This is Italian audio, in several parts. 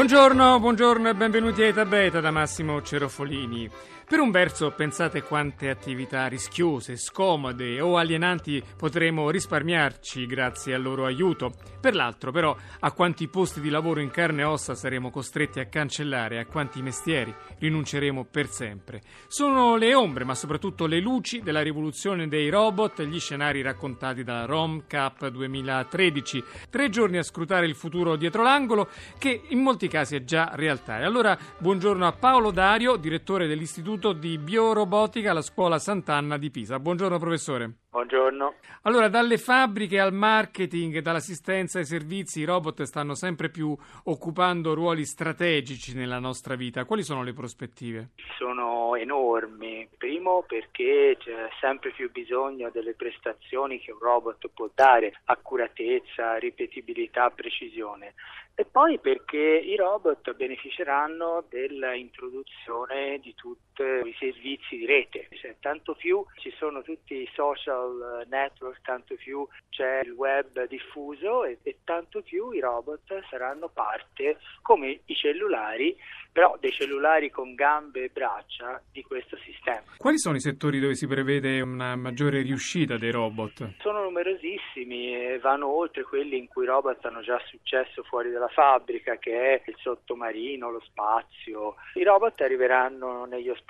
Buongiorno, buongiorno e benvenuti a Eta Beta da Massimo Cerofolini. Per un verso pensate quante attività rischiose, scomode o alienanti potremo risparmiarci grazie al loro aiuto. Per l'altro però a quanti posti di lavoro in carne e ossa saremo costretti a cancellare, a quanti mestieri rinunceremo per sempre. Sono le ombre, ma soprattutto le luci della rivoluzione dei robot, gli scenari raccontati dalla Rom Cup 2013. Tre giorni a scrutare il futuro dietro l'angolo che in molti casi è già realtà. E allora buongiorno a Paolo Dario, direttore dell'Istituto di Biorobotica alla Scuola Sant'Anna di Pisa. Buongiorno professore. Buongiorno. Allora, dalle fabbriche al marketing, dall'assistenza ai servizi, i robot stanno sempre più occupando ruoli strategici nella nostra vita. Quali sono le prospettive? Sono enormi. Primo perché c'è sempre più bisogno delle prestazioni che un robot può dare, accuratezza, ripetibilità, precisione. E poi perché i robot beneficeranno dell'introduzione di tutti i servizi di rete. Cioè, tanto più ci sono tutti i social network, tanto più c'è il web diffuso e, e tanto più i robot saranno parte, come i cellulari, però dei cellulari con gambe e braccia di questo sistema. Quali sono i settori dove si prevede una maggiore riuscita dei robot? Sono numerosissimi e vanno oltre quelli in cui i robot hanno già successo fuori dalla fabbrica, che è il sottomarino, lo spazio. I robot arriveranno negli ospedali,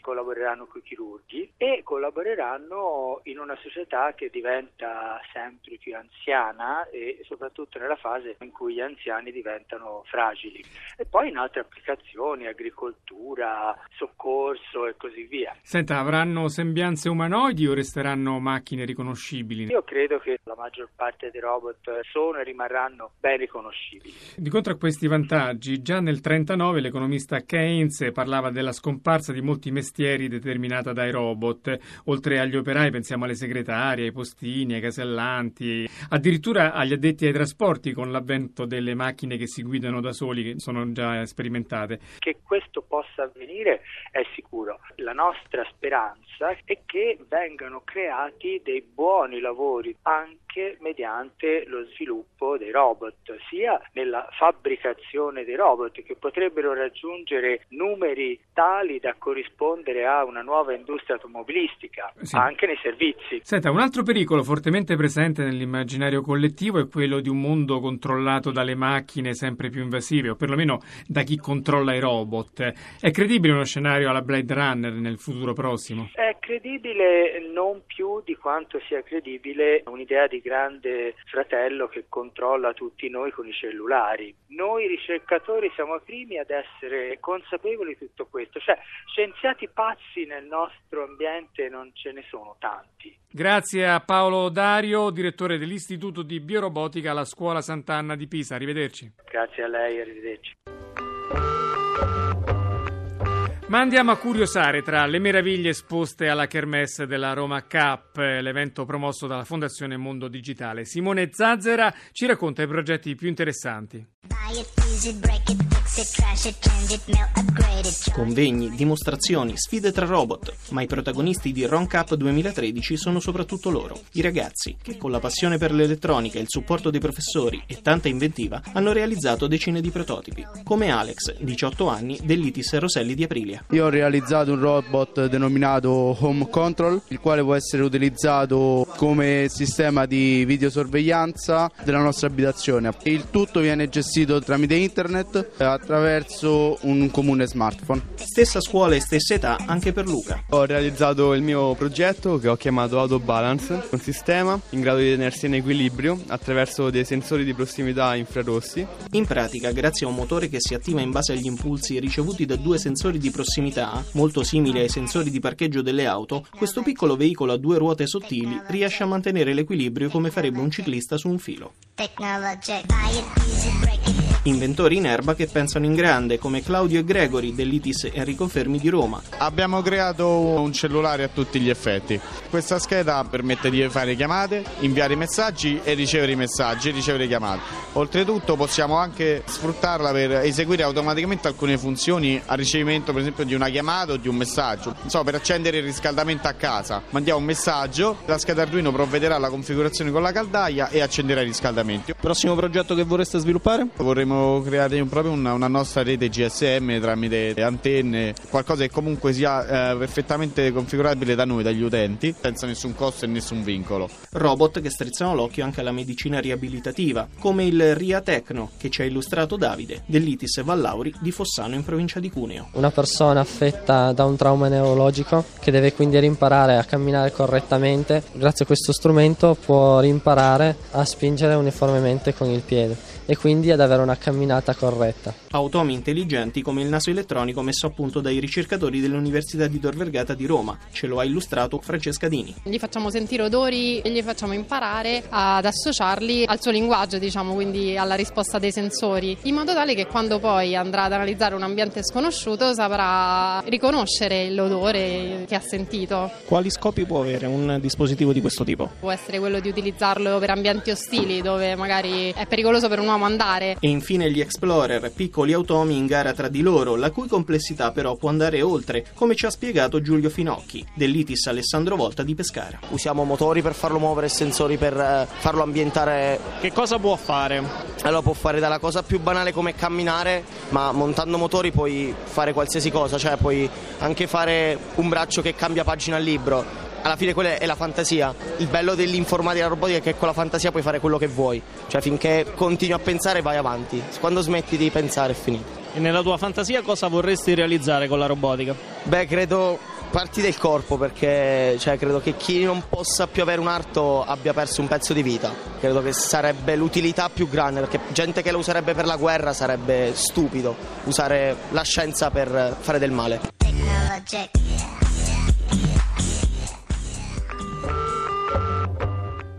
collaboreranno con i chirurghi e collaboreranno in una società che diventa sempre più anziana e soprattutto nella fase in cui gli anziani diventano fragili. E poi in altre applicazioni agricoltura, soccorso e così via. Senta, avranno sembianze umanoidi o resteranno macchine riconoscibili? Io credo che la maggior parte dei robot sono e rimarranno ben riconoscibili. Di contro a questi vantaggi, già nel 1939 l'economista Keynes parlava della scomparsa di molti mestieri determinata dai robot. Oltre agli operai pensiamo alle segretarie, ai postini, ai casellanti, addirittura agli addetti ai trasporti con l'avvento delle macchine che si guidano da soli, che sono già sperimentate. Che questo possa avvenire è sicuro. La nostra speranza è che vengano creati dei buoni lavori anche mediante lo sviluppo dei robot, sia nella fabbricazione dei robot che potrebbero raggiungere numeri tali da corrispondere a una nuova industria automobilistica, sì. anche nei servizi. Senta, un altro pericolo fortemente presente nell'immaginario collettivo è quello di un mondo controllato dalle macchine sempre più invasive, o perlomeno da chi controlla i robot. È credibile uno scenario alla Blade Runner nel futuro prossimo? È credibile non più di quanto sia credibile un'idea di grande fratello che controlla tutti noi con i cellulari. Noi ricercatori siamo i primi ad essere consapevoli di tutto questo, cioè scienziati pazzi nel nostro ambiente non ce ne sono tanti. Grazie a Paolo Dario, direttore dell'Istituto di Biorobotica alla Scuola Sant'Anna di Pisa. Arrivederci. Grazie a lei, arrivederci. Ma andiamo a curiosare tra le meraviglie esposte alla Kermesse della Roma Cup, l'evento promosso dalla Fondazione Mondo Digitale. Simone Zazzera ci racconta i progetti più interessanti. Convegni, dimostrazioni, sfide tra robot, ma i protagonisti di Ron Cup 2013 sono soprattutto loro, i ragazzi, che con la passione per l'elettronica, il supporto dei professori e tanta inventiva hanno realizzato decine di prototipi, come Alex, 18 anni, dell'ITIS Roselli di Aprilia. Io ho realizzato un robot denominato Home Control, il quale può essere utilizzato come sistema di videosorveglianza della nostra abitazione. Il tutto viene gestito tramite internet attraverso un comune smartphone. Stessa scuola e stessa età anche per Luca. Ho realizzato il mio progetto che ho chiamato Auto Balance, un sistema in grado di tenersi in equilibrio attraverso dei sensori di prossimità infrarossi. In pratica, grazie a un motore che si attiva in base agli impulsi ricevuti da due sensori di prossimità, molto simili ai sensori di parcheggio delle auto, questo piccolo veicolo a due ruote sottili riesce a mantenere l'equilibrio come farebbe un ciclista su un filo. Inventori in erba che pensano in grande, come Claudio e Gregory dell'ITIS Enrico Fermi di Roma. Abbiamo creato un cellulare a tutti gli effetti. Questa scheda permette di fare chiamate, inviare messaggi e ricevere i messaggi e ricevere chiamate. Oltretutto possiamo anche sfruttarla per eseguire automaticamente alcune funzioni a ricevimento per esempio di una chiamata o di un messaggio. Non so, per accendere il riscaldamento a casa, mandiamo un messaggio, la scheda Arduino provvederà alla configurazione con la caldaia e accenderà il riscaldamento. Prossimo progetto che vorreste sviluppare? Vorremmo creare proprio una, una nostra rete GSM tramite antenne, qualcosa che comunque sia eh, perfettamente configurabile da noi, dagli utenti, senza nessun costo e nessun vincolo. Robot che strizzano l'occhio anche alla medicina riabilitativa, come il RIA Tecno che ci ha illustrato Davide, dell'ITIS Vallauri di Fossano in provincia di Cuneo. Una persona affetta da un trauma neurologico che deve quindi rimparare a camminare correttamente, grazie a questo strumento può rimparare a spingere uniformemente con il piede e quindi ad avere una camminata corretta. Automi intelligenti come il naso elettronico messo a punto dai ricercatori dell'Università di Tor Vergata di Roma. Ce lo ha illustrato Francesca Dini. Gli facciamo sentire odori e gli facciamo imparare ad associarli al suo linguaggio, diciamo, quindi alla risposta dei sensori, in modo tale che quando poi andrà ad analizzare un ambiente sconosciuto saprà riconoscere l'odore che ha sentito. Quali scopi può avere un dispositivo di questo tipo? Può essere quello di utilizzarlo per ambienti ostili dove magari è pericoloso per un uomo andare. E infine gli Explorer, piccoli automi in gara tra di loro, la cui complessità però può andare oltre, come ci ha spiegato Giulio Finocchi, dell'ITIS Alessandro Volta di Pescara. Usiamo motori per farlo muovere e sensori per eh, farlo ambientare. Che cosa può fare? Allora può fare dalla cosa più banale come camminare, ma montando motori puoi fare qualsiasi cosa, cioè puoi anche fare un braccio che cambia pagina al libro alla fine quella è la fantasia. Il bello dell'informatica e della robotica è che con la fantasia puoi fare quello che vuoi, cioè finché continui a pensare vai avanti, quando smetti di pensare è finito. E nella tua fantasia cosa vorresti realizzare con la robotica? Beh, credo parti del corpo perché cioè, credo che chi non possa più avere un arto abbia perso un pezzo di vita. Credo che sarebbe l'utilità più grande perché gente che lo userebbe per la guerra sarebbe stupido usare la scienza per fare del male. Technologic.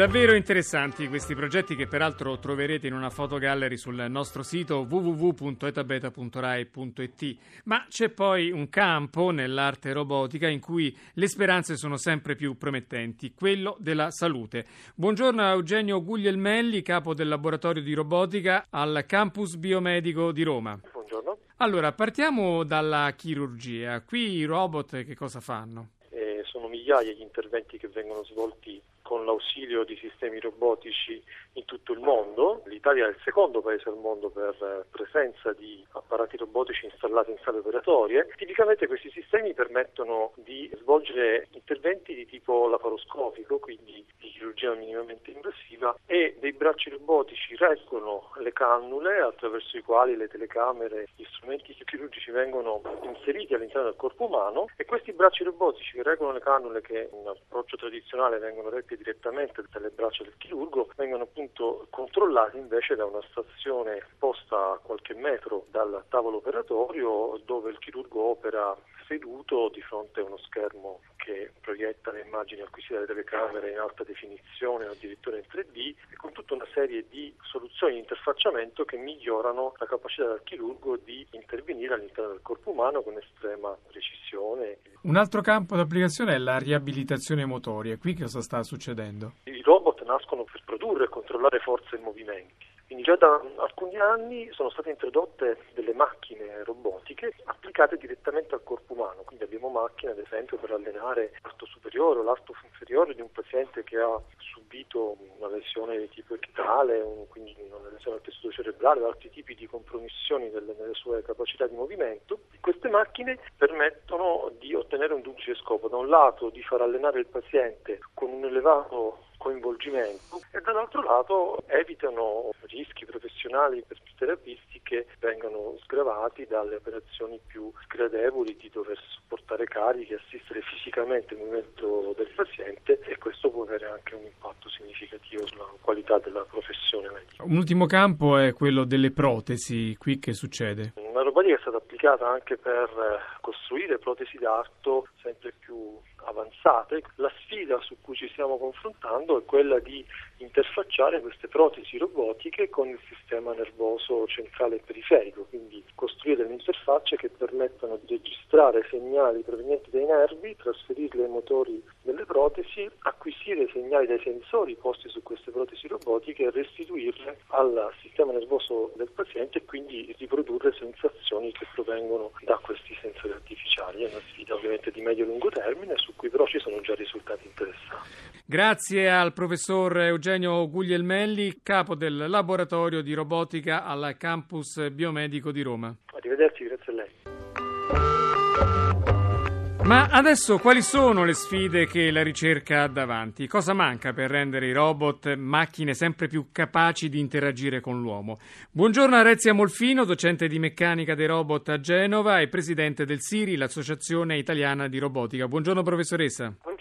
Davvero interessanti questi progetti che peraltro troverete in una fotogallery sul nostro sito www.etabeta.rai.it. Ma c'è poi un campo nell'arte robotica in cui le speranze sono sempre più promettenti, quello della salute. Buongiorno a Eugenio Guglielmelli, capo del laboratorio di robotica al campus biomedico di Roma. Buongiorno. Allora, partiamo dalla chirurgia. Qui i robot che cosa fanno? Eh, sono migliaia gli interventi che vengono svolti con l'ausilio di sistemi robotici in tutto il mondo. L'Italia è il secondo paese al mondo per presenza di apparati robotici installati in sale operatorie. Tipicamente questi sistemi permettono di svolgere interventi di tipo laparoscopico, quindi di chirurgia minimamente invasiva, e dei bracci robotici reggono le cannule attraverso i quali le telecamere, gli strumenti chirurgici vengono inseriti all'interno del corpo umano e questi bracci robotici che reggono le cannule che in approccio tradizionale vengono retti direttamente dalle braccia del chirurgo vengono appunto controllati invece da una stazione posta a qualche metro dal tavolo operatorio dove il chirurgo opera seduto di fronte a uno schermo che proietta le immagini acquisite dalle telecamere in alta definizione o addirittura in 3D e con tutta una serie di soluzioni di interfacciamento che migliorano la capacità del chirurgo di intervenire all'interno del corpo umano con estrema precisione. Un altro campo d'applicazione è la riabilitazione motoria. Qui cosa sta succedendo? I robot nascono per produrre e controllare forze e movimenti. Quindi già da alcuni anni sono state introdotte delle macchine robotiche applicate direttamente al corpo umano, quindi abbiamo macchine ad esempio per allenare l'arto superiore o l'arto inferiore di un paziente che ha subito una lesione di tipo echitale, quindi una lesione al tessuto cerebrale o altri tipi di compromissioni delle, nelle sue capacità di movimento. Queste macchine permettono di ottenere un duplice scopo, da un lato di far allenare il paziente con un elevato coinvolgimento e dall'altro lato evitano rischi professionali per i terapisti che vengano sgravati dalle operazioni più sgradevoli di dover sopportare carichi, assistere fisicamente il movimento del paziente e questo può avere anche un impatto significativo sulla qualità della professione medica. Un ultimo campo è quello delle protesi, qui che succede? Una robotica è stata applicata anche per costruire protesi d'arto sempre più avanzate. La sfida su cui ci stiamo confrontando è quella di interfacciare queste protesi robotiche con il sistema nervoso centrale e periferico, quindi costruire delle interfacce che permettano di registrare segnali provenienti dai nervi, trasferirli ai motori delle protesi, acquisire segnali dai sensori posti su queste protesi robotiche e restituirle al sistema nervoso del paziente e quindi riprodurre sensazioni che provengono da questi sensori artificiali. È una sfida ovviamente di medio-lungo termine su cui però ci sono già risultati interessanti. Grazie al professor Eugenio Guglielmelli, capo del laboratorio di robotica al campus biomedico di Roma. Arrivederci, grazie a lei. Ma adesso quali sono le sfide che la ricerca ha davanti? Cosa manca per rendere i robot macchine sempre più capaci di interagire con l'uomo? Buongiorno a Rezia Molfino, docente di meccanica dei robot a Genova e presidente del SIRI, l'Associazione Italiana di Robotica. Buongiorno professoressa. Buongiorno.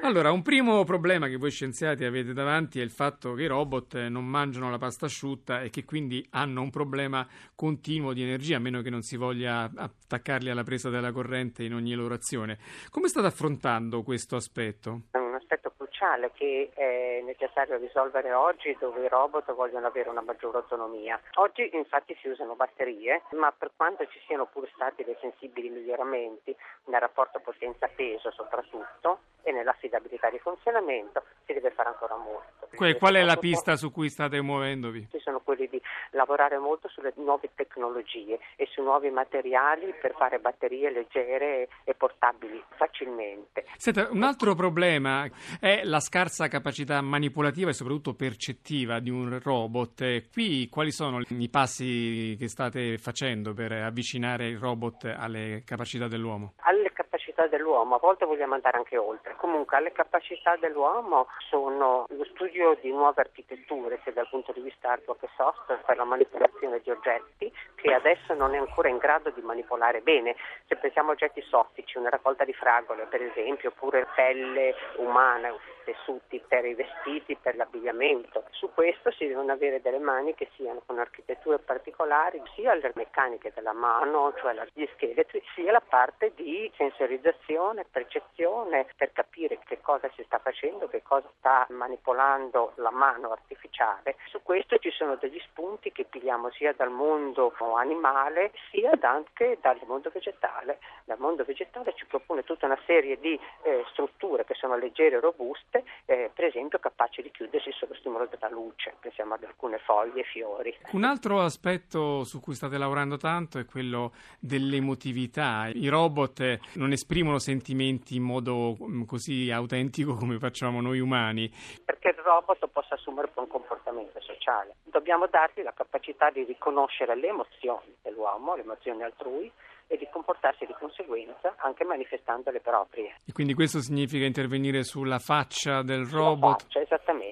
Allora, un primo problema che voi scienziati avete davanti è il fatto che i robot non mangiano la pasta asciutta e che quindi hanno un problema continuo di energia, a meno che non si voglia attaccarli alla presa della corrente in ogni loro azione. Come state affrontando questo aspetto? È un aspetto cruciale che è necessario risolvere oggi dove i robot vogliono avere una maggiore autonomia. Oggi infatti si usano batterie, ma per quanto ci siano pure stati dei sensibili miglioramenti nel rapporto potenza-peso soprattutto, e nell'affidabilità di funzionamento si deve fare ancora molto. Que- qual è la pista su cui state muovendovi? Ci sono quelli di lavorare molto sulle nuove tecnologie e su nuovi materiali per fare batterie leggere e portabili facilmente. Senta, un altro problema è la scarsa capacità manipolativa e soprattutto percettiva di un robot. Qui quali sono i passi che state facendo per avvicinare il robot alle capacità dell'uomo? Alle capacità dell'uomo, a volte vogliamo andare anche oltre. Comunque alle capacità dell'uomo sono lo studio di nuove architetture, sia dal punto di vista hardware che software, per la manipolazione di oggetti che adesso non è ancora in grado di manipolare bene. Se pensiamo a oggetti soffici, una raccolta di fragole per esempio, oppure pelle umana, tessuti per i vestiti, per l'abbigliamento. Su questo si devono avere delle mani che siano con architetture particolari, sia le meccaniche della mano, cioè gli scheletri, sia la parte di sensorizzazione, percezione, per capire che cosa si sta facendo, che cosa sta manipolando la mano artificiale. Su questo ci sono degli spunti che pigliamo sia dal mondo animale sia anche dal mondo vegetale. Dal mondo vegetale ci propone tutta una serie di eh, strutture che sono leggere e robuste, eh, per esempio capaci di chiudersi sotto stimolo della luce, pensiamo ad alcune foglie e fiori. Un altro aspetto su cui state lavorando tanto è quello dell'emotività. I robot non esprimono sentimenti in modo mm, così autentico come facciamo noi umani. Perché il robot possa assumere un comportamento sociale. Dobbiamo dargli la capacità di riconoscere le emozioni dell'uomo, le emozioni altrui e di comportarsi di conseguenza anche manifestando le proprie. E quindi questo significa intervenire sulla faccia del robot? Faccia, esattamente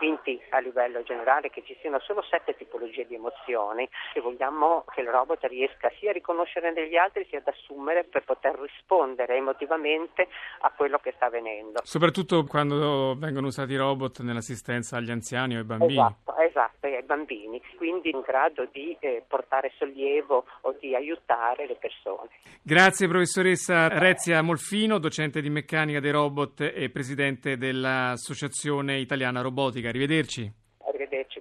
convinti a livello generale che ci siano solo sette tipologie di emozioni e vogliamo che il robot riesca sia a riconoscere negli altri sia ad assumere per poter rispondere emotivamente a quello che sta avvenendo. Soprattutto quando vengono usati i robot nell'assistenza agli anziani o ai bambini. Esatto, esatto ai bambini, quindi in grado di eh, portare sollievo o di aiutare le persone. Grazie professoressa Rezia Molfino, docente di meccanica dei robot e presidente dell'Associazione Italiana robotica. Arrivederci. Arrivederci.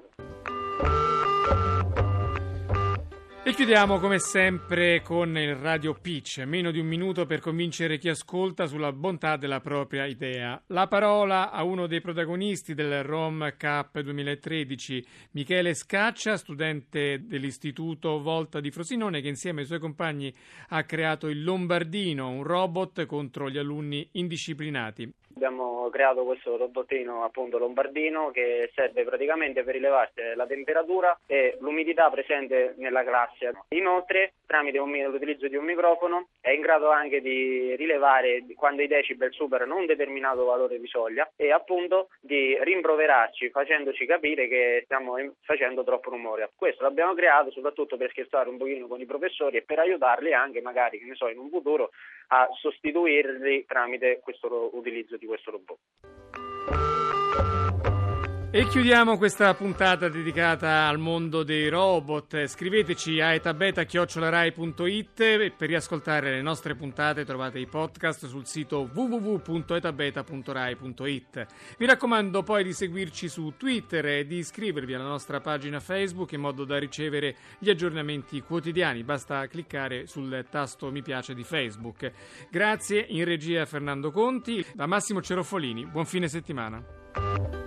E chiudiamo come sempre con il Radio Pitch, meno di un minuto per convincere chi ascolta sulla bontà della propria idea. La parola a uno dei protagonisti del Rom Cup 2013, Michele Scaccia, studente dell'Istituto Volta di Frosinone, che insieme ai suoi compagni ha creato il Lombardino, un robot contro gli alunni indisciplinati. Abbiamo creato questo robotino appunto lombardino che serve praticamente per rilevarsi la temperatura e l'umidità presente nella classe. Inoltre, tramite un, l'utilizzo di un microfono, è in grado anche di rilevare quando i decibel superano un determinato valore di soglia e appunto di rimproverarci facendoci capire che stiamo facendo troppo rumore. Questo l'abbiamo creato soprattutto per scherzare un pochino con i professori e per aiutarli anche magari, che ne so, in un futuro a sostituirli tramite questo utilizzo di questo robot. E chiudiamo questa puntata dedicata al mondo dei robot. Scriveteci a etabeta.rai.it per riascoltare le nostre puntate trovate i podcast sul sito www.etabeta.rai.it. Vi raccomando poi di seguirci su Twitter e di iscrivervi alla nostra pagina Facebook in modo da ricevere gli aggiornamenti quotidiani. Basta cliccare sul tasto mi piace di Facebook. Grazie in regia Fernando Conti, da Massimo Cerofolini. Buon fine settimana.